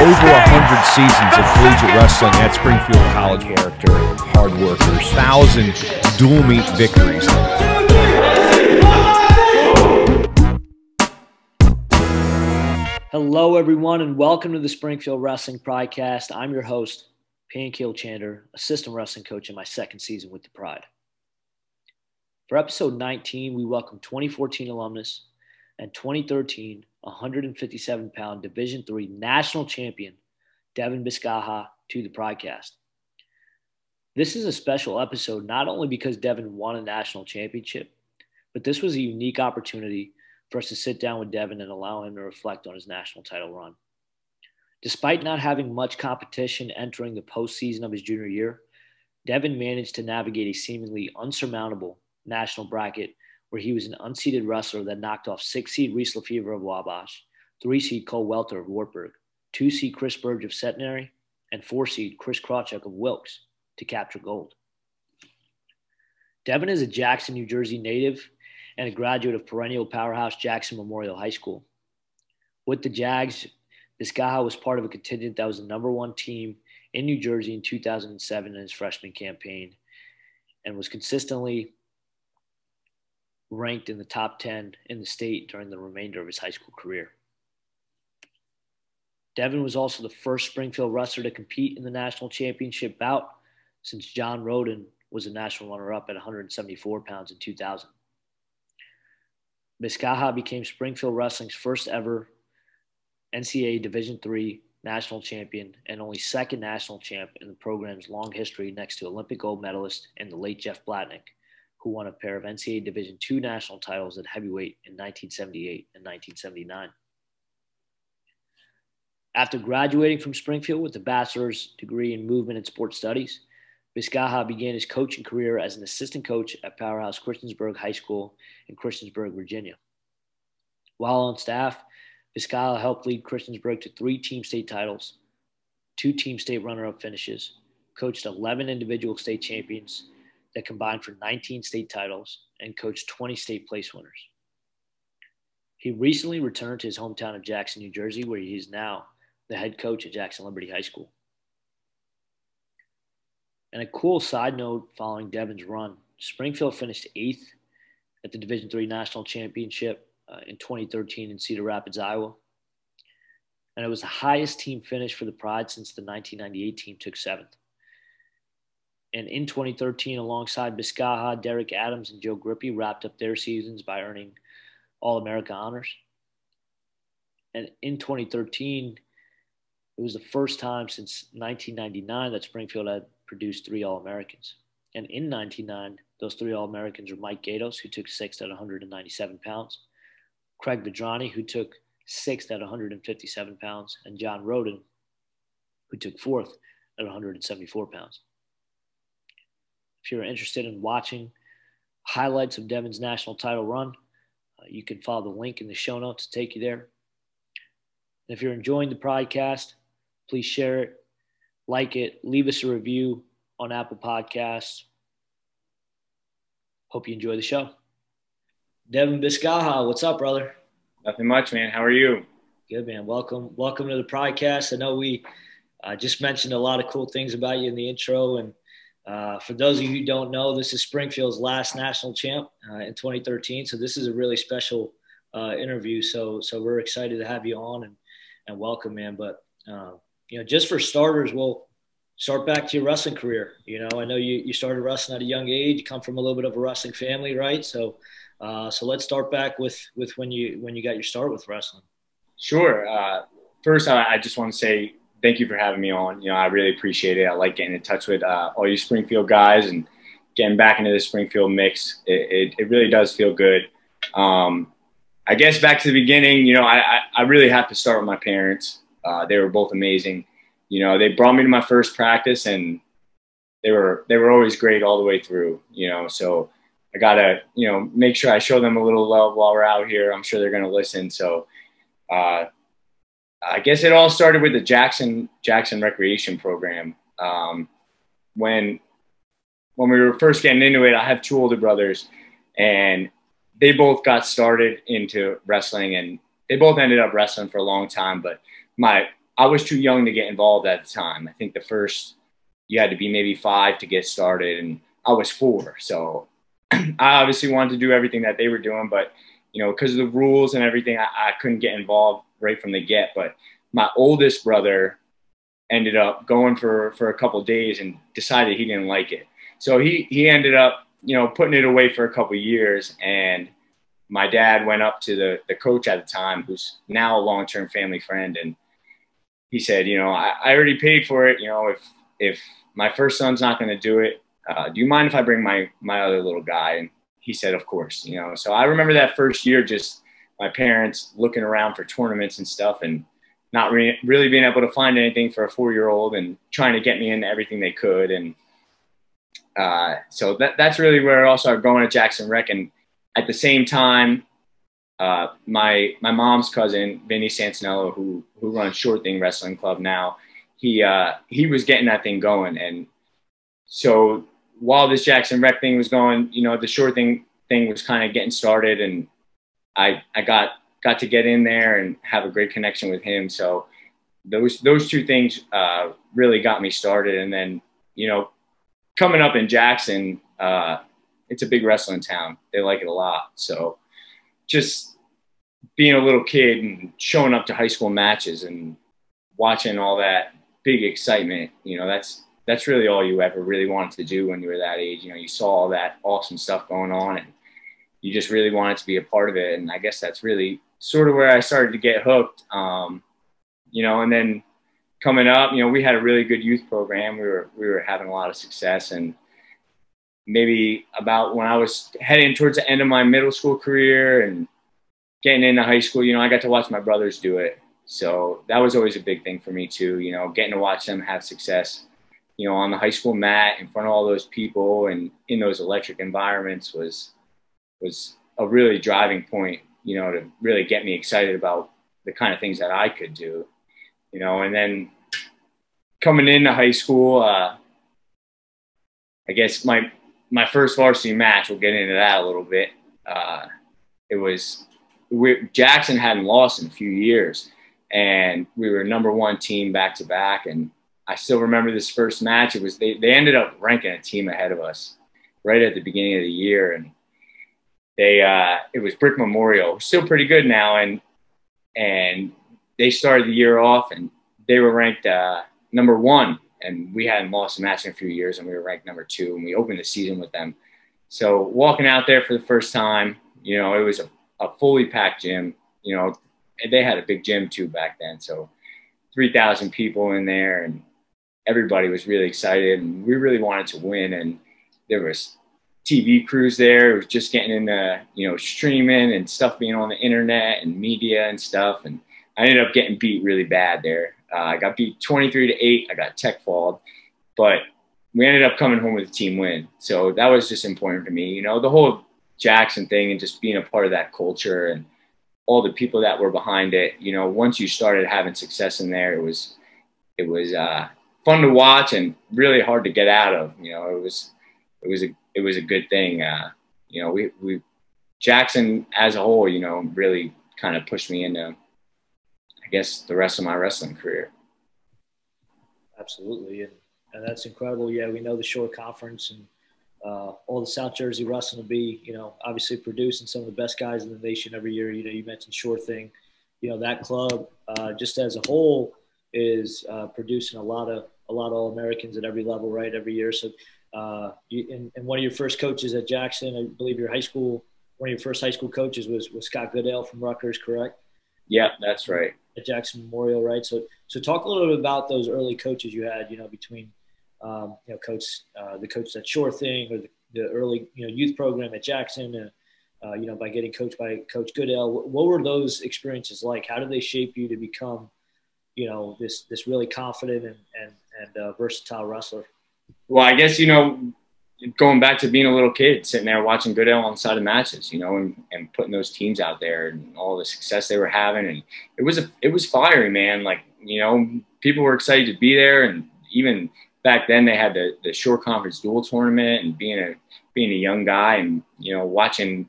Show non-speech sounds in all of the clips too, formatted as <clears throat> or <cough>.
over 100 seasons of collegiate wrestling at Springfield College. Character, hard workers, thousand dual meet victories. Hello, everyone, and welcome to the Springfield Wrestling Pridecast. I'm your host, Pankeel Chander, assistant wrestling coach in my second season with the Pride. For episode 19, we welcome 2014 alumnus and 2013 157 pound Division three national champion Devin Biscaja to the podcast. This is a special episode not only because Devin won a national championship, but this was a unique opportunity for us to sit down with Devin and allow him to reflect on his national title run. Despite not having much competition entering the postseason of his junior year, Devin managed to navigate a seemingly unsurmountable national bracket where he was an unseeded wrestler that knocked off six seed Reese Lefevre of Wabash, three seed Cole Welter of Wartburg, two seed Chris Burge of Centenary, and four seed Chris Krawchuk of Wilkes to capture gold. Devin is a Jackson, New Jersey native and a graduate of perennial powerhouse Jackson Memorial High School. With the Jags, Biscaja was part of a contingent that was the number one team in New Jersey in 2007 in his freshman campaign and was consistently ranked in the top 10 in the state during the remainder of his high school career. Devin was also the first Springfield wrestler to compete in the national championship bout since John Roden was a national runner up at 174 pounds in 2000. Biscaja became Springfield Wrestling's first ever NCAA Division III national champion and only second national champ in the program's long history next to Olympic gold medalist and the late Jeff Blatnick, who won a pair of NCAA Division II national titles at heavyweight in 1978 and 1979. After graduating from Springfield with a bachelor's degree in movement and sports studies, Biscaja began his coaching career as an assistant coach at Powerhouse Christiansburg High School in Christiansburg, Virginia. While on staff, Biscaja helped lead Christiansburg to three team state titles, two team state runner up finishes, coached 11 individual state champions that combined for 19 state titles, and coached 20 state place winners. He recently returned to his hometown of Jackson, New Jersey, where he is now the head coach at Jackson Liberty High School. And a cool side note following Devin's run, Springfield finished eighth at the Division Three National Championship uh, in 2013 in Cedar Rapids, Iowa. And it was the highest team finish for the Pride since the 1998 team took seventh. And in 2013, alongside Biscaja, Derek Adams, and Joe Grippy, wrapped up their seasons by earning All America honors. And in 2013, it was the first time since 1999 that Springfield had produced three All Americans. And in 99, those three All Americans were Mike Gatos, who took sixth at 197 pounds, Craig Vedrani, who took sixth at 157 pounds, and John Roden, who took fourth at 174 pounds. If you're interested in watching highlights of Devin's national title run, uh, you can follow the link in the show notes to take you there. And if you're enjoying the podcast, please share it like it, leave us a review on Apple Podcasts. Hope you enjoy the show. Devin Biscaja, what's up, brother? Nothing much, man. How are you? Good, man. Welcome, welcome to the podcast. I know we uh, just mentioned a lot of cool things about you in the intro, and uh, for those of you who don't know, this is Springfield's last national champ uh, in 2013. So this is a really special uh, interview. So so we're excited to have you on and and welcome, man. But uh, you know, just for starters, we'll start back to your wrestling career. You know, I know you, you started wrestling at a young age. You come from a little bit of a wrestling family, right? So, uh, so let's start back with with when you when you got your start with wrestling. Sure. Uh, first, I just want to say thank you for having me on. You know, I really appreciate it. I like getting in touch with uh, all you Springfield guys and getting back into the Springfield mix. It, it, it really does feel good. Um, I guess back to the beginning, you know, I, I, really have to start with my parents. Uh, they were both amazing. You know, they brought me to my first practice, and they were they were always great all the way through. You know, so I gotta you know make sure I show them a little love while we're out here. I'm sure they're gonna listen. So, uh, I guess it all started with the Jackson Jackson Recreation Program. Um, when when we were first getting into it, I have two older brothers, and they both got started into wrestling, and they both ended up wrestling for a long time. But my I was too young to get involved at the time. I think the first you had to be maybe five to get started, and I was four. So <clears throat> I obviously wanted to do everything that they were doing, but you know, because of the rules and everything, I, I couldn't get involved right from the get. But my oldest brother ended up going for for a couple days and decided he didn't like it. So he he ended up you know putting it away for a couple years and my dad went up to the the coach at the time who's now a long-term family friend and he said you know I, I already paid for it you know if if my first son's not going to do it uh, do you mind if I bring my my other little guy and he said of course you know so I remember that first year just my parents looking around for tournaments and stuff and not re- really being able to find anything for a four year old and trying to get me into everything they could. And uh, so that, that's really where I also started going to Jackson Rec. And at the same time, uh, my my mom's cousin Vinny Santinello, who who runs Shore Thing Wrestling Club now, he uh, he was getting that thing going. And so while this Jackson Rec thing was going, you know, the Shore Thing thing was kind of getting started, and I I got got to get in there and have a great connection with him. So those those two things uh, really got me started. And then you know, coming up in Jackson, uh, it's a big wrestling town. They like it a lot. So just being a little kid and showing up to high school matches and watching all that big excitement, you know, that's that's really all you ever really wanted to do when you were that age. You know, you saw all that awesome stuff going on and you just really wanted to be a part of it. And I guess that's really sort of where I started to get hooked. Um, you know, and then coming up, you know, we had a really good youth program. We were we were having a lot of success, and maybe about when I was heading towards the end of my middle school career and getting into high school, you know, I got to watch my brothers do it. So that was always a big thing for me too. You know, getting to watch them have success. You know, on the high school mat in front of all those people and in those electric environments was was a really driving point you know, to really get me excited about the kind of things that I could do, you know, and then coming into high school, uh, I guess my, my first varsity match, we'll get into that a little bit. Uh, it was, we, Jackson hadn't lost in a few years and we were number one team back to back. And I still remember this first match. It was, they, they ended up ranking a team ahead of us right at the beginning of the year. And they uh, it was Brick Memorial, still pretty good now, and and they started the year off and they were ranked uh, number one, and we hadn't lost a match in a few years, and we were ranked number two, and we opened the season with them. So walking out there for the first time, you know, it was a, a fully packed gym. You know, they had a big gym too back then, so three thousand people in there, and everybody was really excited, and we really wanted to win, and there was TV crews there. It was just getting into, you know, streaming and stuff being on the internet and media and stuff. And I ended up getting beat really bad there. Uh, I got beat 23 to 8. I got tech falled, but we ended up coming home with a team win. So that was just important to me. You know, the whole Jackson thing and just being a part of that culture and all the people that were behind it. You know, once you started having success in there, it was, it was uh, fun to watch and really hard to get out of. You know, it was, it was a it was a good thing. Uh, you know, we, we Jackson as a whole, you know, really kind of pushed me into, I guess, the rest of my wrestling career. Absolutely, and and that's incredible. Yeah, we know the Shore Conference and uh, all the South Jersey wrestling will be, you know, obviously producing some of the best guys in the nation every year. You know, you mentioned Shore Thing. You know, that club uh, just as a whole is uh, producing a lot of a lot of All Americans at every level, right? Every year. So uh, you, and, and, one of your first coaches at Jackson, I believe your high school, one of your first high school coaches was, was Scott Goodell from Rutgers, correct? Yeah, that's right. At Jackson Memorial, right? So, so talk a little bit about those early coaches you had, you know, between, um, you know, coach, uh, the coach at Shore Thing or the, the, early, you know, youth program at Jackson, uh, you know, by getting coached by Coach Goodell, What, what were those experiences like? How did they shape you to become, you know, this, this really confident and, and, and uh, versatile wrestler? Well, I guess you know, going back to being a little kid, sitting there watching Goodell on side of matches, you know, and, and putting those teams out there and all the success they were having, and it was a it was fiery, man. Like you know, people were excited to be there, and even back then they had the the Shore Conference dual tournament, and being a being a young guy, and you know, watching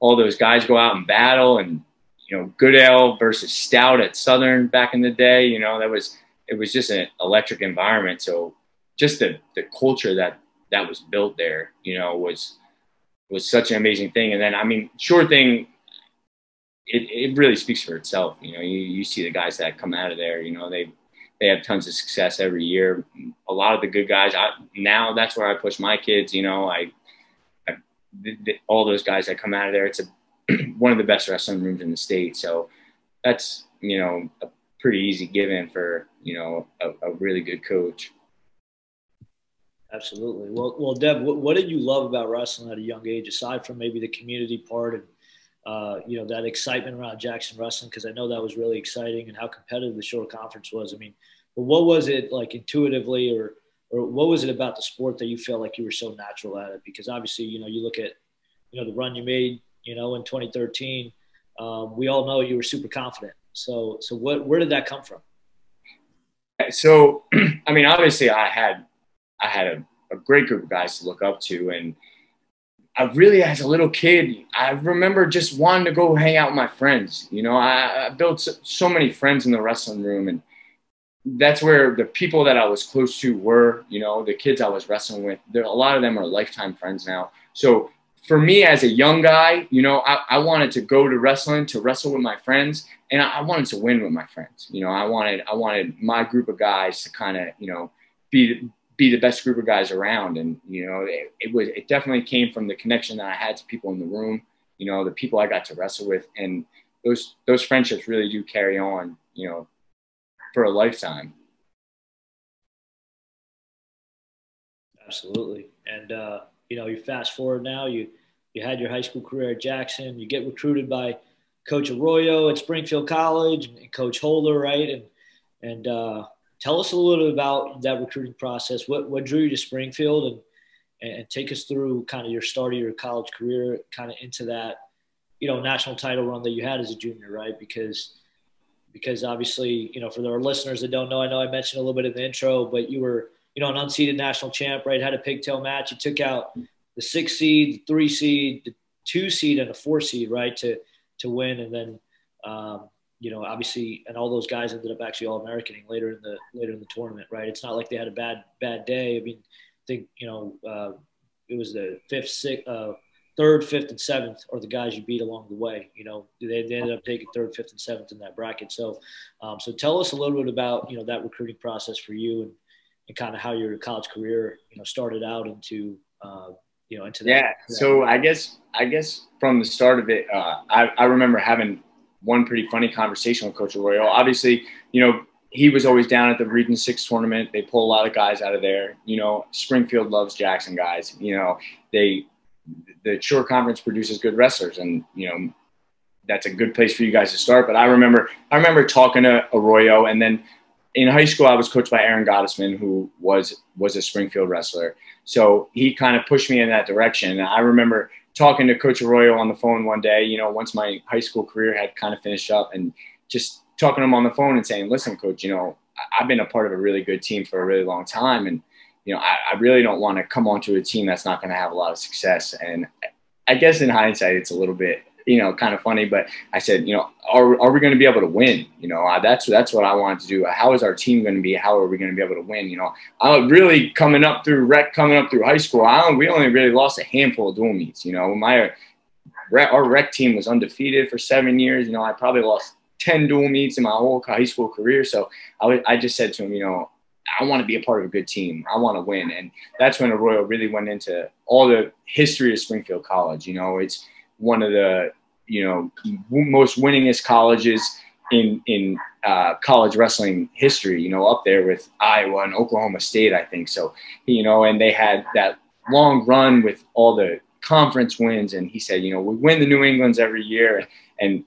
all those guys go out and battle, and you know, Goodell versus stout at Southern back in the day. You know, that was it was just an electric environment. So just the the culture that that was built there, you know, was was such an amazing thing. And then I mean, Shore Thing, it it really speaks for itself. You know, you you see the guys that come out of there. You know, they they have tons of success every year. A lot of the good guys. I, now that's where I push my kids. You know, I, I the, the, all those guys that come out of there. It's a <clears throat> one of the best wrestling rooms in the state. So that's you know a pretty easy given for you know a, a really good coach. Absolutely. Well, well, Dev, what, what, did you love about wrestling at a young age, aside from maybe the community part and uh, you know that excitement around Jackson wrestling? Because I know that was really exciting and how competitive the Shore Conference was. I mean, but what was it like intuitively, or or what was it about the sport that you felt like you were so natural at it? Because obviously, you know, you look at you know the run you made you know, in 2013, um, we all know you were super confident. So, so what, where did that come from? So, <clears throat> I mean, obviously I had, I had a, a great group of guys to look up to. And I really, as a little kid, I remember just wanting to go hang out with my friends. You know, I, I built so, so many friends in the wrestling room and, that's where the people that I was close to were, you know, the kids I was wrestling with. There, a lot of them are lifetime friends now. So for me as a young guy, you know, I, I, wanted to go to wrestling to wrestle with my friends, and I, I, wanted to win with my friends. You know, I wanted I wanted my group of guys to kind of you know be be the best group of guys around, and you know, it, it, was it definitely came from the connection that I had to people in the room. You know, the people I got to wrestle with, and those those friendships really do carry on. You know, for a lifetime. Absolutely, and. uh you know, you fast forward now, you you had your high school career at Jackson, you get recruited by Coach Arroyo at Springfield College and Coach Holder, right? And and uh, tell us a little bit about that recruiting process. What what drew you to Springfield, and and take us through kind of your start of your college career, kind of into that, you know, national title run that you had as a junior, right? Because because obviously, you know, for our listeners that don't know, I know I mentioned a little bit in the intro, but you were you know, an unseeded national champ, right? Had a pigtail match. You took out the six seed, the three seed, the two seed, and a four seed, right, to to win. And then, um, you know, obviously, and all those guys ended up actually all Americaning later in the later in the tournament, right? It's not like they had a bad bad day. I mean, I think you know, uh, it was the fifth, sixth, uh, third, fifth, and seventh are the guys you beat along the way. You know, they, they ended up taking third, fifth, and seventh in that bracket. So, um, so tell us a little bit about you know that recruiting process for you and and kind of how your college career, you know, started out into, uh, you know, into that. Yeah. So I guess, I guess from the start of it, uh, I, I remember having one pretty funny conversation with Coach Arroyo. Obviously, you know, he was always down at the Region Six tournament. They pull a lot of guys out of there. You know, Springfield loves Jackson guys. You know, they the Shore conference produces good wrestlers, and you know that's a good place for you guys to start. But I remember I remember talking to Arroyo, and then in high school, I was coached by Aaron Gottesman, who was was a Springfield wrestler. So he kind of pushed me in that direction. And I remember talking to Coach Arroyo on the phone one day. You know, once my high school career had kind of finished up, and just talking to him on the phone and saying, "Listen, Coach, you know, I've been a part of a really good team for a really long time, and you know, I, I really don't want to come onto a team that's not going to have a lot of success." And I guess in hindsight, it's a little bit you know, kind of funny. But I said, you know, are, are we going to be able to win? You know, uh, that's that's what I wanted to do. How is our team going to be? How are we going to be able to win? You know, I really coming up through rec, coming up through high school. I we only really lost a handful of dual meets. You know, my our rec team was undefeated for seven years. You know, I probably lost ten dual meets in my whole high school career. So I, I just said to him, you know, I want to be a part of a good team. I want to win. And that's when Arroyo really went into all the history of Springfield College. You know, it's one of the you know most winningest colleges in in uh, college wrestling history. You know, up there with Iowa and Oklahoma State, I think. So you know, and they had that long run with all the conference wins. And he said, you know, we win the New Englands every year, and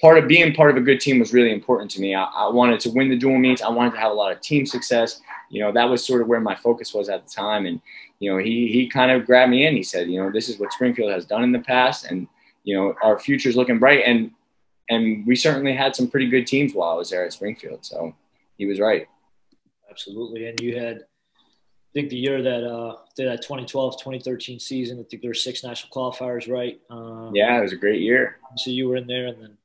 part of being part of a good team was really important to me. I, I, wanted to win the dual meets. I wanted to have a lot of team success. You know, that was sort of where my focus was at the time. And, you know, he, he kind of grabbed me in. He said, you know, this is what Springfield has done in the past. And, you know, our future's looking bright. And and we certainly had some pretty good teams while I was there at Springfield. So he was right. Absolutely. And you had, I think the year that uh, that 2012, 2013 season, I think there were six national qualifiers, right? Um, yeah, it was a great year. So you were in there, and then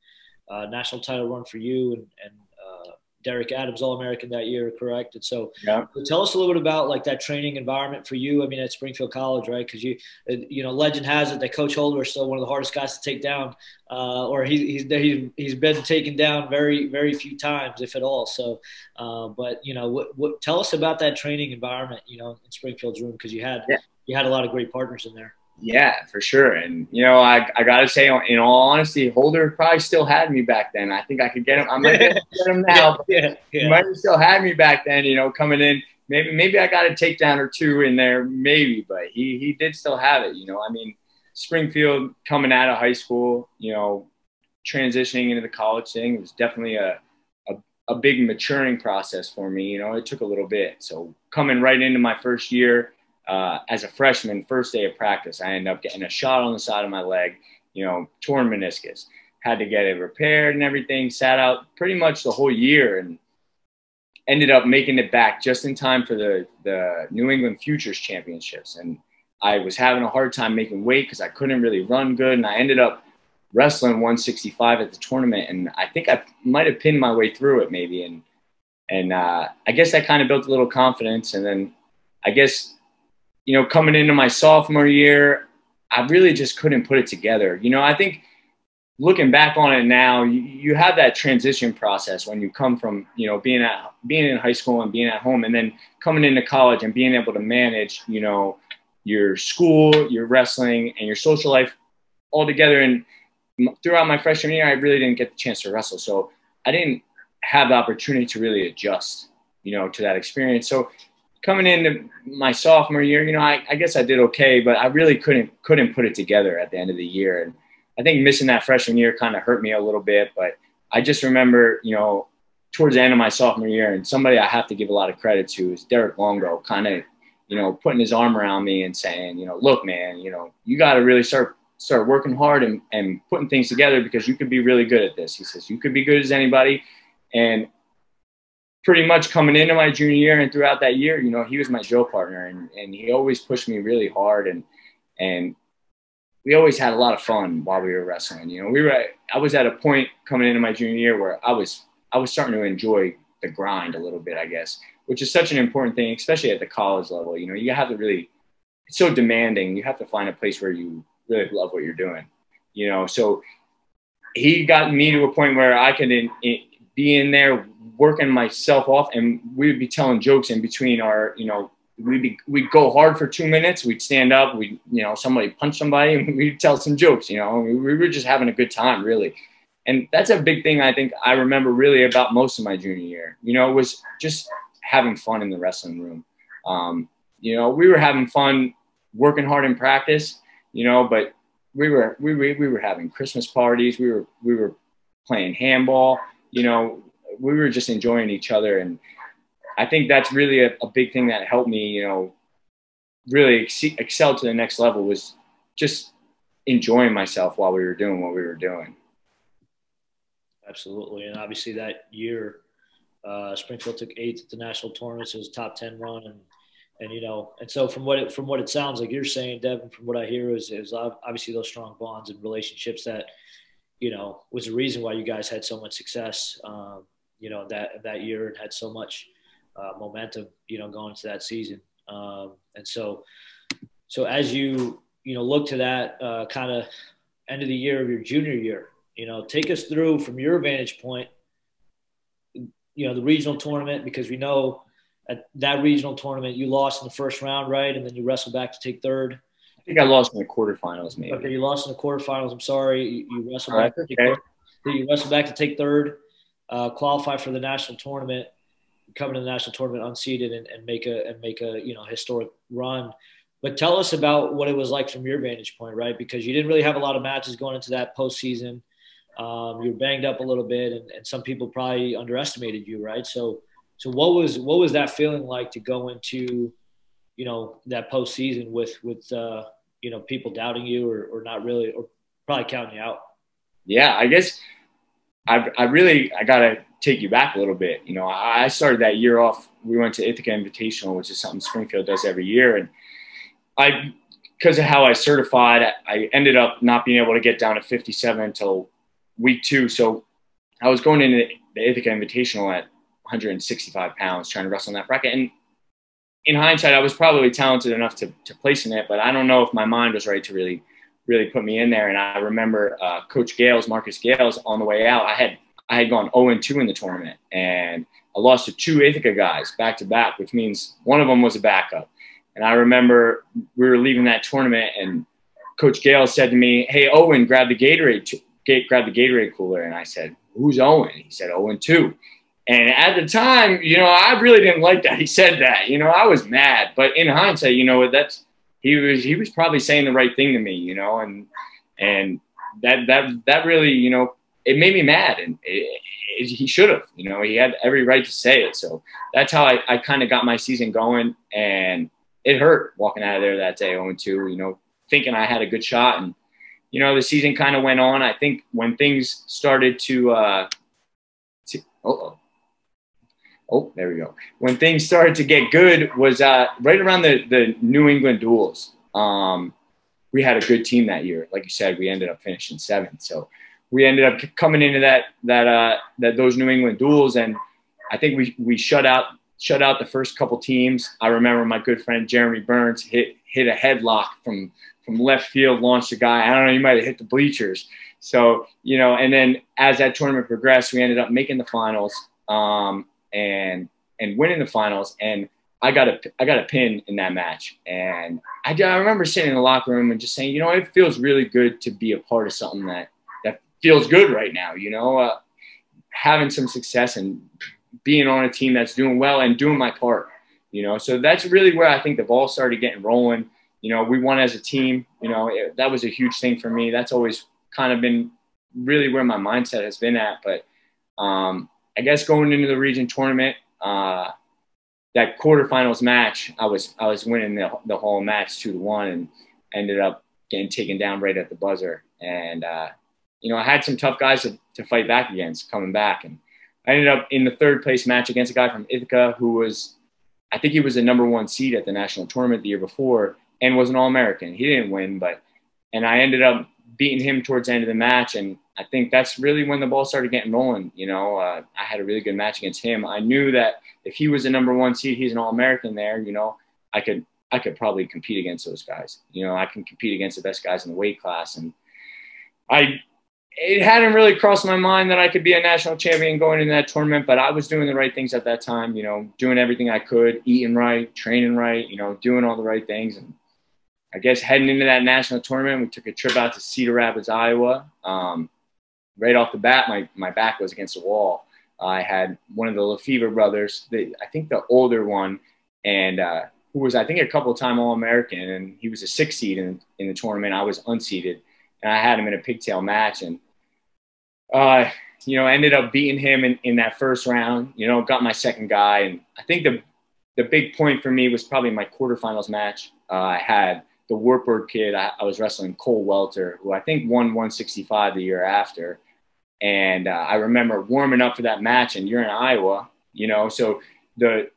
uh, national title run for you and, and uh, Derek Adams All American that year, correct? And so, yeah. tell us a little bit about like that training environment for you. I mean, at Springfield College, right? Because you, uh, you know, legend has it that Coach Holder is still one of the hardest guys to take down, uh, or he, he's he's he's been taken down very very few times, if at all. So, uh, but you know, what, what tell us about that training environment, you know, in Springfield's room because you had yeah. you had a lot of great partners in there. Yeah, for sure. And you know, I, I gotta say, in all honesty, Holder probably still had me back then. I think I could get him. I might get him <laughs> now. yeah, yeah. He might have still had me back then. You know, coming in, maybe maybe I got a takedown or two in there, maybe, but he he did still have it. You know, I mean, Springfield coming out of high school, you know, transitioning into the college thing was definitely a a, a big maturing process for me. You know, it took a little bit. So coming right into my first year uh, as a freshman, first day of practice, I ended up getting a shot on the side of my leg, you know, torn meniscus. Had to get it repaired and everything. Sat out pretty much the whole year and ended up making it back just in time for the, the New England Futures Championships. And I was having a hard time making weight because I couldn't really run good. And I ended up wrestling 165 at the tournament. And I think I might have pinned my way through it maybe. And, and uh, I guess that kind of built a little confidence. And then I guess you know, coming into my sophomore year, I really just couldn't put it together. You know, I think looking back on it now, you, you have that transition process when you come from, you know, being at being in high school and being at home, and then coming into college and being able to manage, you know, your school, your wrestling, and your social life all together. And throughout my freshman year, I really didn't get the chance to wrestle, so I didn't have the opportunity to really adjust, you know, to that experience. So coming into my sophomore year, you know, I, I, guess I did okay, but I really couldn't couldn't put it together at the end of the year. And I think missing that freshman year kind of hurt me a little bit. But I just remember, you know, towards the end of my sophomore year, and somebody I have to give a lot of credit to is Derek Longo, kind of, you know, putting his arm around me and saying, you know, look, man, you know, you got to really start start working hard and, and putting things together because you could be really good at this. He says you could be good as anybody. And pretty much coming into my junior year and throughout that year, you know, he was my drill partner and, and he always pushed me really hard and and we always had a lot of fun while we were wrestling. You know, we were I was at a point coming into my junior year where I was I was starting to enjoy the grind a little bit, I guess, which is such an important thing, especially at the college level. You know, you have to really it's so demanding. You have to find a place where you really love what you're doing. You know, so he got me to a point where I could in, in, be in there working myself off and we would be telling jokes in between our, you know, we'd be, we'd go hard for two minutes. We'd stand up, we, you know, somebody punch somebody <laughs> and we'd tell some jokes, you know, we, we were just having a good time really. And that's a big thing I think I remember really about most of my junior year, you know, was just having fun in the wrestling room. Um, you know, we were having fun working hard in practice, you know, but we were, we, we, we were having Christmas parties. We were, we were playing handball, you know, we were just enjoying each other. And I think that's really a, a big thing that helped me, you know, really ex- excel to the next level was just enjoying myself while we were doing what we were doing. Absolutely. And obviously that year, uh, Springfield took eighth at the national tournaments. It was top 10 run. And, and, you know, and so from what it, from what it sounds like you're saying, Devin, from what I hear is, is obviously those strong bonds and relationships that, you know, was the reason why you guys had so much success. Um, you know that that year and had so much uh, momentum, you know, going into that season. Um, and so, so as you you know look to that uh, kind of end of the year of your junior year, you know, take us through from your vantage point, you know, the regional tournament because we know at that regional tournament you lost in the first round, right, and then you wrestled back to take third. I think I lost in the quarterfinals, maybe. Okay, you lost in the quarterfinals. I'm sorry. You, you wrestled back. to take third. You wrestled back to take third uh, qualify for the national tournament, come to the national tournament unseeded, and, and make a and make a you know historic run. But tell us about what it was like from your vantage point, right? Because you didn't really have a lot of matches going into that postseason. Um, you were banged up a little bit, and, and some people probably underestimated you, right? So, so what was what was that feeling like to go into, you know, that postseason with with uh, you know people doubting you or, or not really or probably counting you out? Yeah, I guess I, I really I gotta take you back a little bit. You know, I started that year off. We went to Ithaca Invitational, which is something Springfield does every year, and I because of how I certified, I ended up not being able to get down to 57 until week two. So I was going into the Ithaca Invitational at 165 pounds, trying to wrestle in that bracket. And in hindsight, I was probably talented enough to, to place in it, but I don't know if my mind was right to really, really put me in there. And I remember uh, Coach Gales, Marcus Gales, on the way out, I had I had gone 0 and 2 in the tournament, and I lost to two Ithaca guys back to back, which means one of them was a backup. And I remember we were leaving that tournament, and Coach Gale said to me, "Hey, Owen, grab the Gatorade, grab the Gatorade cooler." And I said, "Who's Owen?" He said, "Owen two. And at the time, you know, I really didn't like that he said that. You know, I was mad. But in hindsight, you know, that's he was he was probably saying the right thing to me. You know, and and that that that really, you know, it made me mad, and it, it, he should have. You know, he had every right to say it. So that's how I, I kind of got my season going, and it hurt walking out of there that day, 0 2. You know, thinking I had a good shot, and you know, the season kind of went on. I think when things started to, uh, to oh, oh, there we go. When things started to get good was uh, right around the the New England duels. Um, we had a good team that year. Like you said, we ended up finishing seventh. So we ended up coming into that that uh, that those New England duels, and I think we we shut out shut out the first couple teams. I remember my good friend Jeremy Burns hit hit a headlock from from left field, launched a guy. I don't know, he might have hit the bleachers. So you know, and then as that tournament progressed, we ended up making the finals um, and and winning the finals. And I got a I got a pin in that match, and I, I remember sitting in the locker room and just saying, you know, it feels really good to be a part of something that that feels good right now. You know, uh, having some success and being on a team that's doing well and doing my part. You know, so that's really where I think the ball started getting rolling. You know, we won as a team. You know, it, that was a huge thing for me. That's always kind of been really where my mindset has been at. But um, I guess going into the region tournament, uh, that quarterfinals match, I was I was winning the, the whole match two to one, and ended up getting taken down right at the buzzer. And uh, you know, I had some tough guys to, to fight back against coming back. And I ended up in the third place match against a guy from Ithaca who was, I think he was the number one seed at the national tournament the year before and was an All American. He didn't win, but, and I ended up beating him towards the end of the match. And I think that's really when the ball started getting rolling. You know, uh, I had a really good match against him. I knew that if he was the number one seed, he's an All American there, you know, I could, I could probably compete against those guys. You know, I can compete against the best guys in the weight class. And I it hadn't really crossed my mind that I could be a national champion going into that tournament, but I was doing the right things at that time, you know, doing everything I could, eating right, training right, you know, doing all the right things. And I guess heading into that national tournament, we took a trip out to Cedar Rapids, Iowa. Um, right off the bat, my, my back was against the wall. I had one of the Lefevre brothers, the, I think the older one, and uh, who was, I think, a couple time All American, and he was a six seed in, in the tournament. I was unseeded and I had him in a pigtail match, and uh, you know, ended up beating him in, in that first round. You know, got my second guy, and I think the the big point for me was probably my quarterfinals match. Uh, I had the Wartburg kid. I, I, was wrestling Cole Welter, who I think won 165 the year after. And uh, I remember warming up for that match, and you're in Iowa, you know, so the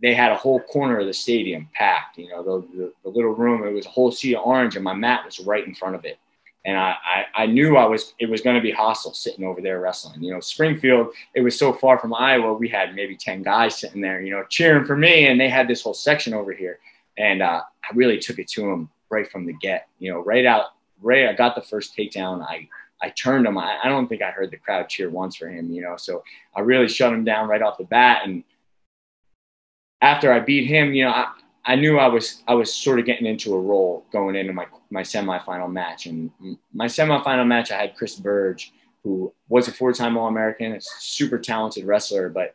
they had a whole corner of the stadium packed. You know, the, the, the little room. It was a whole sea of orange, and my mat was right in front of it and I, I, I, knew I was it was going to be hostile sitting over there wrestling. You know, Springfield, it was so far from Iowa. We had maybe ten guys sitting there, you know, cheering for me, and they had this whole section over here. And uh, I really took it to him right from the get. You know, right out, right. I got the first takedown. I I turned him. I, I don't think I heard the crowd cheer once for him. You know, so I really shut him down right off the bat. And after I beat him, you know, I, I knew I was I was sort of getting into a roll going into my my semifinal match. And my semifinal match, I had Chris Burge, who was a four-time All-American, a super talented wrestler, but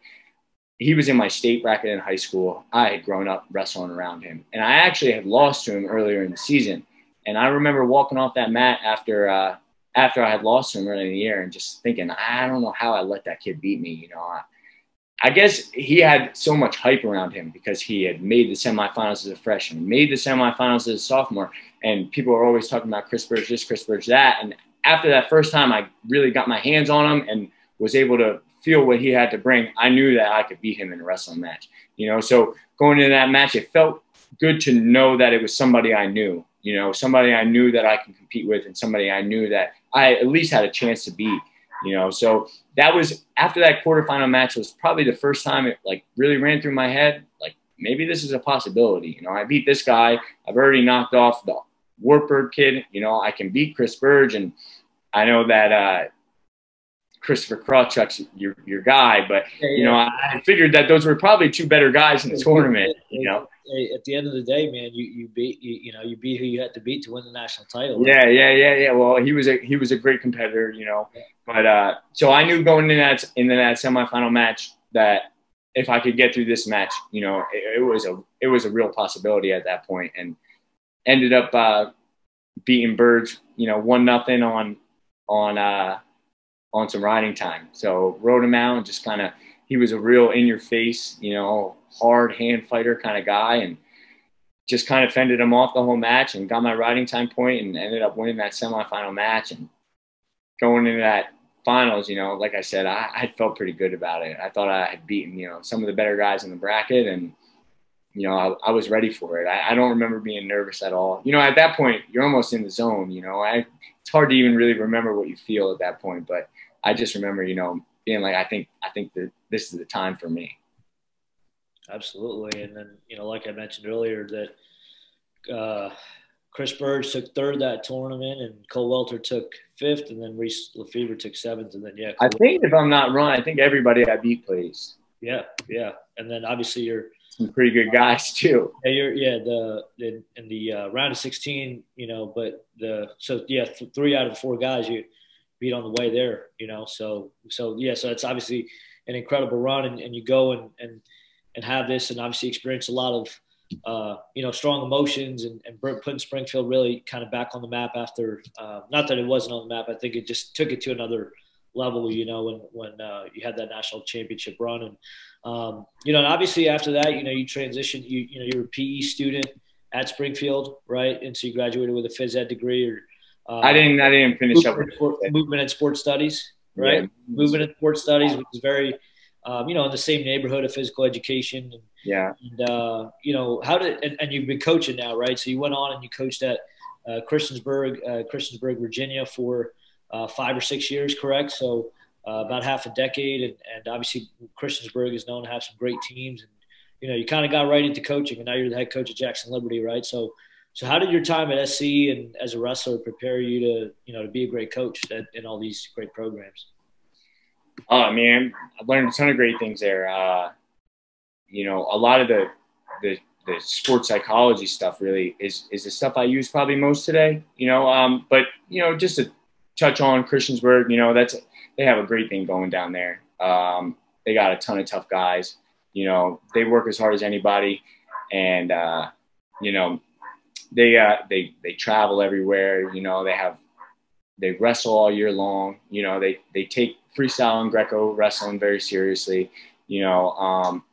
he was in my state bracket in high school. I had grown up wrestling around him, and I actually had lost to him earlier in the season. And I remember walking off that mat after uh, after I had lost to him early in the year, and just thinking, I don't know how I let that kid beat me. You know, I, I guess he had so much hype around him because he had made the semifinals as a freshman, made the semifinals as a sophomore, and people were always talking about Chris Burge this, Chris Burge that. And after that first time, I really got my hands on him and was able to feel what he had to bring. I knew that I could beat him in a wrestling match, you know. So going into that match, it felt good to know that it was somebody I knew, you know, somebody I knew that I can compete with, and somebody I knew that I at least had a chance to beat. you know. So that was after that quarterfinal match was probably the first time it like really ran through my head, like maybe this is a possibility. You know, I beat this guy. I've already knocked off the Wartburg kid. You know, I can beat Chris Burge, and I know that uh, Christopher Krawchuk's your your guy. But yeah, yeah. you know, I figured that those were probably two better guys in the tournament. You know, at the end of the day, man, you you beat you, you know you beat who you had to beat to win the national title. Yeah, yeah, yeah, yeah. Well, he was a he was a great competitor. You know, yeah. but uh, so I knew going in that in that semifinal match that if I could get through this match, you know, it, it was a it was a real possibility at that point, and ended up uh, beating Burge, you know, one nothing on on uh, on some riding time. So rode him out and just kind of he was a real in your face, you know, hard hand fighter kind of guy, and just kind of fended him off the whole match and got my riding time point and ended up winning that semifinal match and going into that finals, you know, like I said, I, I felt pretty good about it. I thought I had beaten, you know, some of the better guys in the bracket and, you know, I, I was ready for it. I, I, don't remember being nervous at all. You know, at that point, you're almost in the zone, you know, I, it's hard to even really remember what you feel at that point, but I just remember, you know, being like, I think, I think that this is the time for me. Absolutely. And then, you know, like I mentioned earlier that, uh, Chris Burge took third that tournament, and Cole Welter took fifth, and then Reese Lefebvre took seventh, and then yeah. Cole I think if I'm not wrong, I think everybody I beat plays. Yeah, yeah, and then obviously you're some pretty good guys too. Yeah, you're yeah the in, in the uh, round of 16, you know, but the so yeah th- three out of the four guys you beat on the way there, you know, so so yeah, so it's obviously an incredible run, and, and you go and and and have this, and obviously experience a lot of uh, you know, strong emotions and, and putting Springfield really kind of back on the map after, uh, not that it wasn't on the map. I think it just took it to another level, you know, when, when uh, you had that national championship run. And, um, you know, and obviously after that, you know, you transitioned, you, you know, you're a PE student at Springfield, right? And so you graduated with a phys ed degree or, uh, I didn't, I didn't finish movement, up. With movement and sports studies, right? Yeah. Movement and sports studies, which is very, um, you know, in the same neighborhood of physical education. And, yeah. And, uh, you know, how did, and, and, you've been coaching now, right? So you went on and you coached at uh, Christiansburg, uh, Christiansburg, Virginia for uh, five or six years, correct? So uh, about half a decade. And, and obviously, Christiansburg is known to have some great teams. And, you know, you kind of got right into coaching, and now you're the head coach at Jackson Liberty, right? So, so how did your time at SC and as a wrestler prepare you to, you know, to be a great coach in all these great programs? Oh man, I've learned a ton of great things there. Uh, you know, a lot of the, the the sports psychology stuff really is is the stuff I use probably most today. You know, um, but you know, just to touch on Christiansburg, you know, that's they have a great thing going down there. Um, they got a ton of tough guys. You know, they work as hard as anybody, and uh, you know, they uh, they they travel everywhere. You know, they have they wrestle all year long. You know, they they take freestyle and Greco wrestling very seriously. You know, um,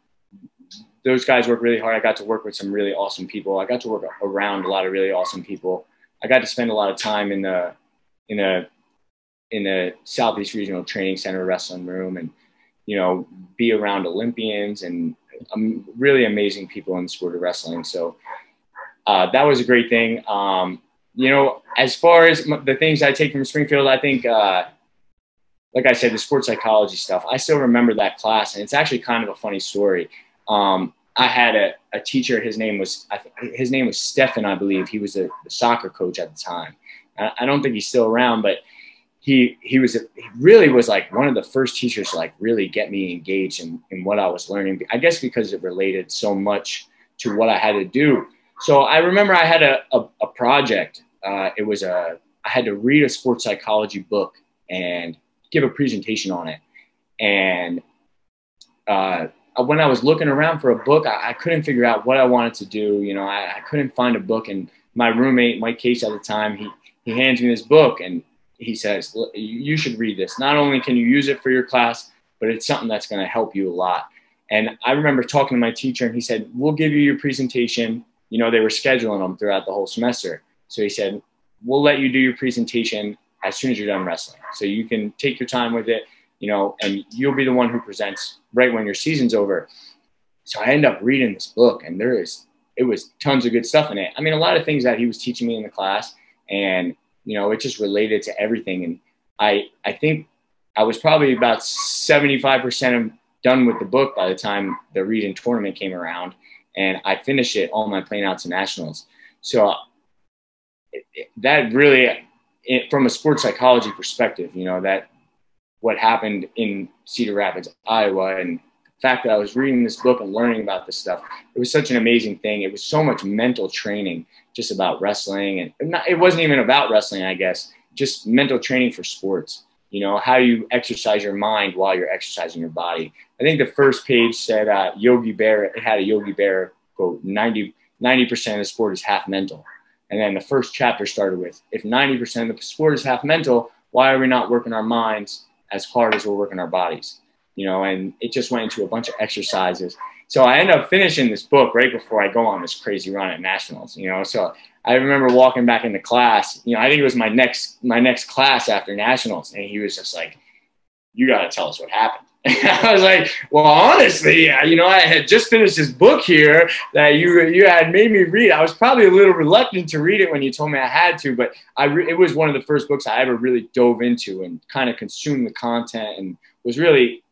those guys work really hard. I got to work with some really awesome people. I got to work around a lot of really awesome people. I got to spend a lot of time in the in a in the Southeast Regional Training Center wrestling room, and you know, be around Olympians and um, really amazing people in the sport of wrestling. So uh, that was a great thing. Um, you know, as far as the things I take from Springfield, I think, uh, like I said, the sports psychology stuff. I still remember that class, and it's actually kind of a funny story. Um, I had a, a, teacher. His name was his name was Stefan, I believe. He was a, a soccer coach at the time. I, I, don't think he's still around, but he he was he really was like one of the first teachers to like really get me engaged in, in what I was learning. I guess because it related so much to what I had to do. So I remember I had a, a, a project. Uh, it was a I had to read a sports psychology book and give a presentation on it. And uh, when I was looking around for a book, I, I, couldn't figure out what I wanted to do. You know, I, I, couldn't find a book. And my roommate, Mike Case at the time, he, he hands me this book and he says, you should read this. Not only can you use it for your class, but it's something that's going to help you a lot. And I remember talking to my teacher and he said, we'll give you your presentation. You know, they were scheduling them throughout the whole semester. So he said, we'll let you do your presentation as soon as you're done wrestling. So you can take your time with it you know, and you'll be the one who presents right when your season's over. So I end up reading this book, and there is it was tons of good stuff in it. I mean, a lot of things that he was teaching me in the class, and you know, it just related to everything. And I I think I was probably about 75% done with the book by the time the region tournament came around. And I finished it all my playing out to nationals. So it, it, that really, it, from a sports psychology perspective, you know, that what happened in Cedar Rapids, Iowa, and fact that I was reading this book and learning about this stuff, it was such an amazing thing. It was so much mental training just about wrestling. And not, it wasn't even about wrestling, I guess, just mental training for sports you know how you exercise your mind while you're exercising your body i think the first page said uh, Yogi Berra, it had a Yogi Berra quote 90, 90 percent of the sport is half mental and then the first chapter started with if 90% of the sport is half mental why are we not working our minds as hard as we're working our bodies you know and it just went into a bunch of exercises so i ended up finishing this book right before i go on this crazy run at nationals you know so I remember walking back into class. You know, I think it was my next my next class after nationals, and he was just like, "You got to tell us what happened." <laughs> I was like, "Well, honestly, you know, I had just finished this book here that you you had made me read. I was probably a little reluctant to read it when you told me I had to, but I it was one of the first books I ever really dove into and kind of consumed the content and was really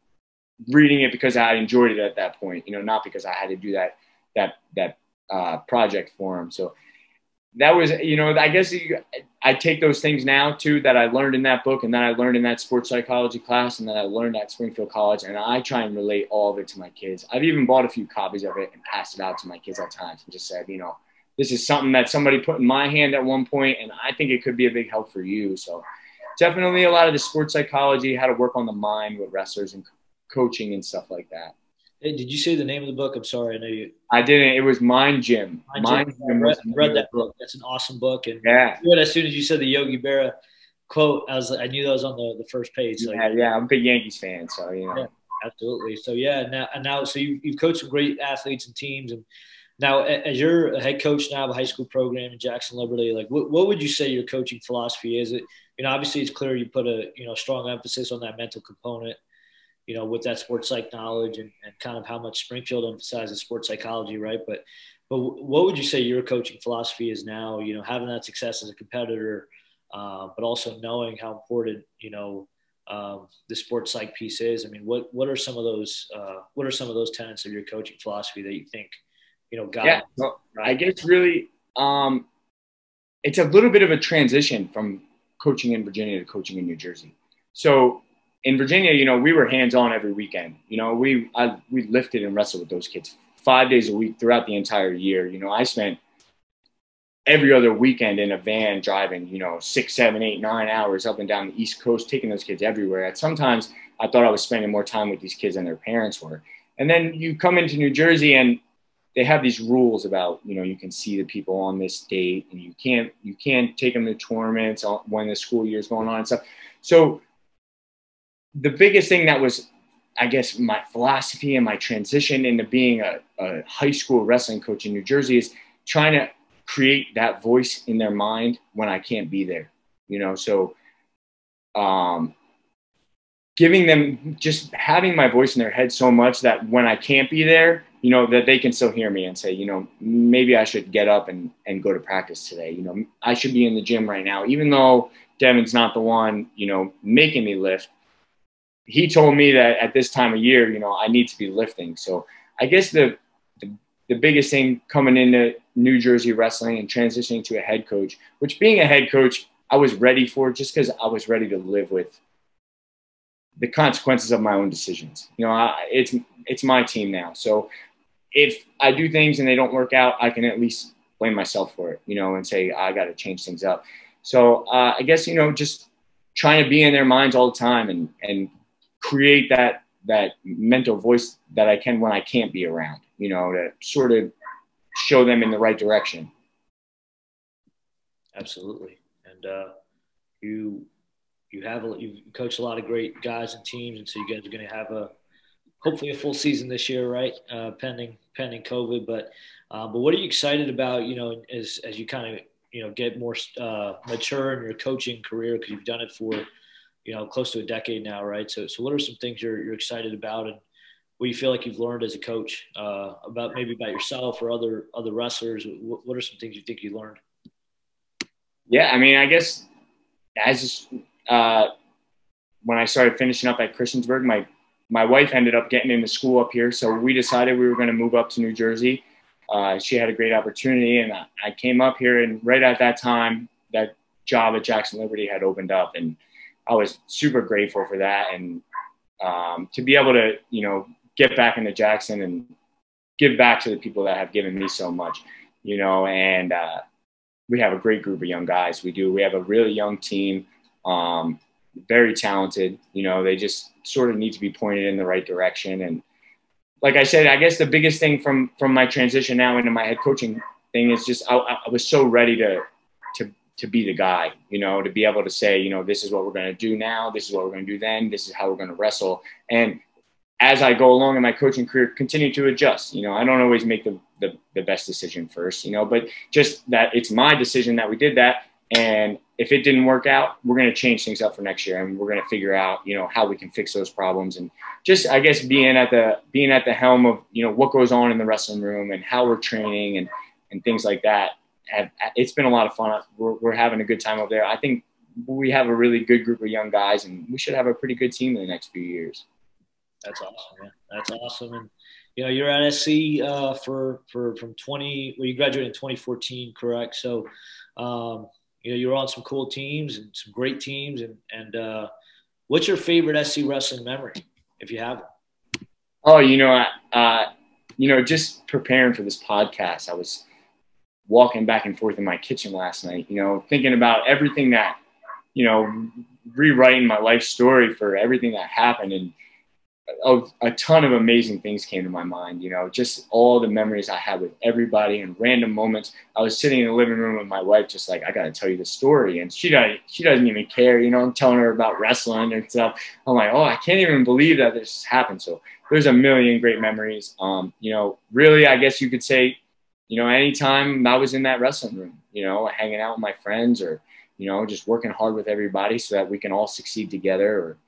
reading it because I enjoyed it at that point. You know, not because I had to do that that that uh, project for him. So." that was, you know, I guess I take those things now too that I learned in that book and then I learned in that sports psychology class and then I learned at Springfield College and I try and relate all of it to my kids. I've even bought a few copies of it and passed it out to my kids at times and just said, you know, this is something that somebody put in my hand at one point and I think it could be a big help for you. So definitely a lot of the sports psychology, how to work on the mind with wrestlers and coaching and stuff like that. Hey, did you say the name of the book? I'm sorry, I know you. I didn't. It was Mind Gym. Mind, Mind Gym. Read, read that book. That's an awesome book. And yeah, as soon as you said the Yogi Berra quote, I was I knew that was on the, the first page. So yeah, yeah, I'm a big Yankees fan, so you know. Yeah, absolutely. So yeah, now and now, so you you've coached some great athletes and teams, and now as you're a head coach now of a high school program in Jackson Liberty, like what, what would you say your coaching philosophy is? It you know obviously it's clear you put a you know strong emphasis on that mental component you know, with that sports psych knowledge and, and kind of how much Springfield emphasizes sports psychology, right? But but what would you say your coaching philosophy is now? You know, having that success as a competitor, uh, but also knowing how important you know um, the sports psych piece is. I mean, what what are some of those uh, what are some of those tenets of your coaching philosophy that you think you know got? Yeah, well, I guess really um, it's a little bit of a transition from coaching in Virginia to coaching in New Jersey. So in Virginia, you know, we were hands on every weekend. You know, we I, we lifted and wrestled with those kids five days a week throughout the entire year. You know, I spent every other weekend in a van driving, you know, six, seven, eight, nine hours up and down the East Coast, taking those kids everywhere. And sometimes I thought I was spending more time with these kids than their parents were. And then you come into New Jersey and they have these rules about, you know, you can see the people on this date and you can't, you can't take them to tournaments when the school year is going on and stuff. So the biggest thing that was I guess my philosophy and my transition into being a, a, high school wrestling coach in New Jersey is trying to create that voice in their mind when I can't be there. You know, so um, giving them just having my voice in their head so much that when I can't be there, you know, that they can still hear me and say, you know, maybe I should get up and, and go to practice today. You know, I should be in the gym right now, even though Devin's not the one, you know, making me lift he told me that at this time of year, you know, I need to be lifting. So I guess the, the, the biggest thing coming into New Jersey wrestling and transitioning to a head coach, which being a head coach, I was ready for just because I was ready to live with the consequences of my own decisions. You know, I, it's it's my team now. So if I do things and they don't work out, I can at least blame myself for it. You know, and say I got to change things up. So uh, I guess you know just trying to be in their minds all the time and and create that that mental voice that I can when I can't be around, you know, to sort of show them in the right direction. Absolutely. And uh, you you have a, you've coached a lot of great guys and teams, and so you guys are going to have a hopefully a full season this year, right? Uh, pending pending COVID, but uh, but what are you excited about? You know, as as you kind of you know get more uh, mature in your coaching career because you've done it for you know, close to a decade now, right? So, so what are some things you're, you're excited about and what you feel like you've learned as a coach uh, about maybe about yourself or other, other wrestlers? What, what are some things you think you learned? Yeah. I mean, I guess as, uh, when I started finishing up at Christiansburg, my my wife ended up getting into school up here, so we decided we were going to move up to New Jersey. Uh, she had a great opportunity, and I came up here. And right at that time, that job at Jackson Liberty had opened up, and I was super grateful for that. And um, to be able to, you know, get back into Jackson and give back to the people that have given me so much, you know, and uh, we have a great group of young guys. We do. We have a really young team. Um, very talented. You know, they just sort of need to be pointed in the right direction. And like I said, I guess the biggest thing from from my transition now into my head coaching thing is just I, I was so ready to to be the guy. You know, to be able to say, you know, this is what we're going to do now. This is what we're going to do then. This is how we're going to wrestle. And as I go along in my coaching career, continue to adjust. You know, I don't always make the, the, the best decision first, you know, but just that it's my decision that we did that. And if it didn't work out, we're going to change things up for next year, and we're going to figure out, you know, how we can fix those problems, and just, I guess, being at the being at the helm of, you know, what goes on in the wrestling room and how we're training and and things like that. Have, it's been a lot of fun. We're, we're having a good time over there. I think we have a really good group of young guys, and we should have a pretty good team in the next few years. That's awesome, man. That's awesome, and you know, you're at SC uh, for for from 20. Well, you graduated in 2014, correct? So. Um, you know, you're on some cool teams and some great teams. And, and uh, what's your favorite SC wrestling memory, if you have one? Oh, you know, uh, you know, just preparing for this podcast, I was walking back and forth in my kitchen last night, you know, thinking about everything that, you know, rewriting my life story for everything that happened. And a, a, ton of amazing things came to my mind. You know, just all the memories I had with everybody and random moments. I was sitting in the living room with my wife, just like I got to tell you the story, and she doesn't. She doesn't even care. You know, I'm telling her about wrestling and stuff. I'm like, oh, I can't even believe that this happened. So there's a million great memories. Um, you know, really, I guess you could say, you know, anytime I was in that wrestling room, you know, hanging out with my friends or you know, just working hard with everybody so that we can all succeed together or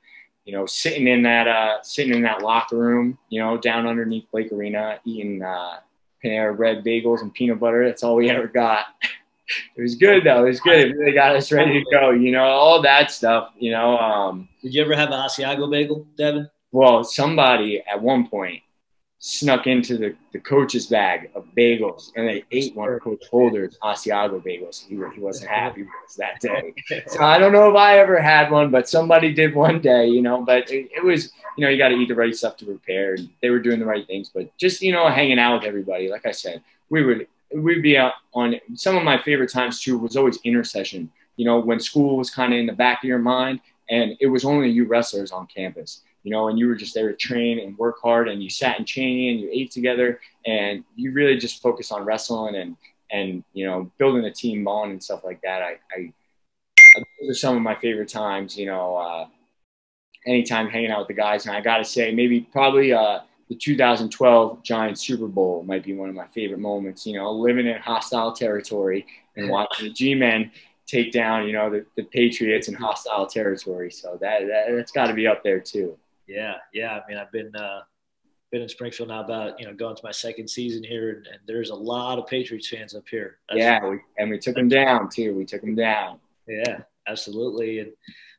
you know, sitting in that uh, sitting in that locker room, you know, down underneath Blake Arena, eating uh, Panera Bread bagels and peanut butter. That's all we ever got. <laughs> it was good though. It was good. It really got us ready to go. You know, all that stuff. You know. Um, Did you ever have an Asiago bagel, Devin? Well, somebody at one point snuck into the, the coach's bag of bagels and they ate one of Coach Holder's Asiago bagels. He, he wasn't happy with us that day. <laughs> So I don't know if I ever had one, but somebody did one day, you know. But it, it was, you know, you got to eat the right stuff to prepare. And they were doing the right things, but just, you know, hanging out with everybody. Like I said, we would we'd be out on some of my favorite times too was always intersession. You know, when school was kind of in the back of your mind and it was only you wrestlers on campus you know, and you were just there to train and work hard and you sat in training and you ate together and you really just focused on wrestling and, and, you know, building a team bond and stuff like that. I, I, those are some of my favorite times, you know, uh, anytime hanging out with the guys. And I got to say, maybe probably, uh, the 2012 Giants Super Bowl might be one of my favorite moments. You know, living in hostile territory and watching the G-men take down, you know, the, the Patriots in hostile territory. So that, that that's got to be up there too. Yeah, yeah. I mean, I've been uh, been in Springfield now about you know going to my second season here, and, and there's a lot of Patriots fans up here. That's yeah, we, and we took them down too. We took them down. Yeah, absolutely. And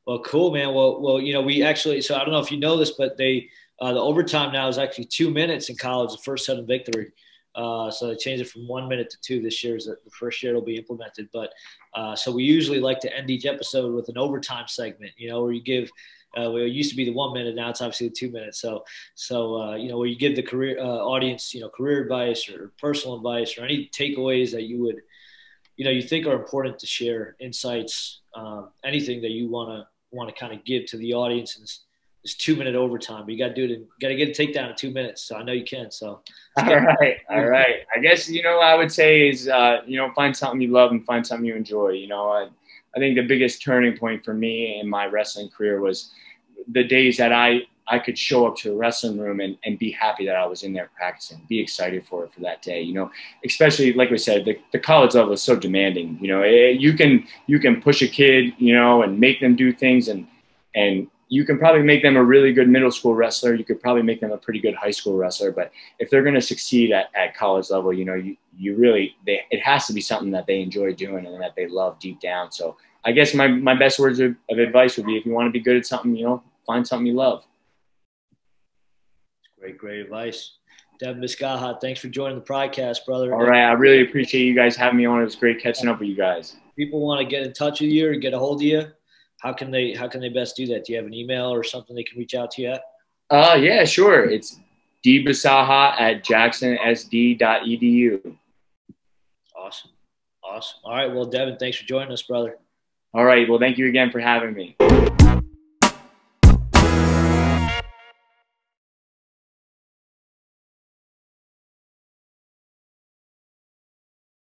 well, cool, man. Well, well, you know, we actually. So I don't know if you know this, but they uh, the overtime now is actually two minutes in college. The first seven victory. Uh, so they changed it from one minute to two this year. Is the first year it'll be implemented. But uh, so we usually like to end each episode with an overtime segment. You know, where you give uh, where it used to be the one minute, now it's obviously the two minutes. So, so uh, you know, where you give the career uh, audience, you know, career advice or personal advice or any takeaways that you would, you know, you think are important to share, insights, um, anything that you want to want to kind of give to the audience this, this two minute overtime. But you got to do it. In, got to get a takedown in two minutes. So I know you can. So. <laughs> All right, all right. I guess you know I would say is uh, you know find something you love and find something you enjoy. You know. I, I think the biggest turning point for me in my wrestling career was the days that I I could show up to a wrestling room and, and be happy that I was in there practicing, be excited for it for that day. You know, especially like we said, the, the college level is so demanding. You know, it, eh, you can you can push a kid, you know, and make them do things, and and you can probably make them a really good middle school wrestler. You could probably make them a pretty good high school wrestler. But if they're going to succeed at, at college level, you know, you you really they it has to be something that they enjoy doing and that they love deep down. So I guess my, my best words of, of advice would be if you want to be good at something, you know, find something you love. Great, great advice. Devin Vizcaja, thanks for joining the podcast, brother. All right. I really appreciate you guys having me on. It was great catching up with you guys. People want to get in touch with you or get a hold of you. How can they how can they best do that? Do you have an email or something they can reach out to you at? Uh yeah, sure. It's dbasaha at jacksonsd.edu. Awesome. Awesome. All right. Well, Devin, thanks for joining us, brother. All right. Well, thank you again for having me.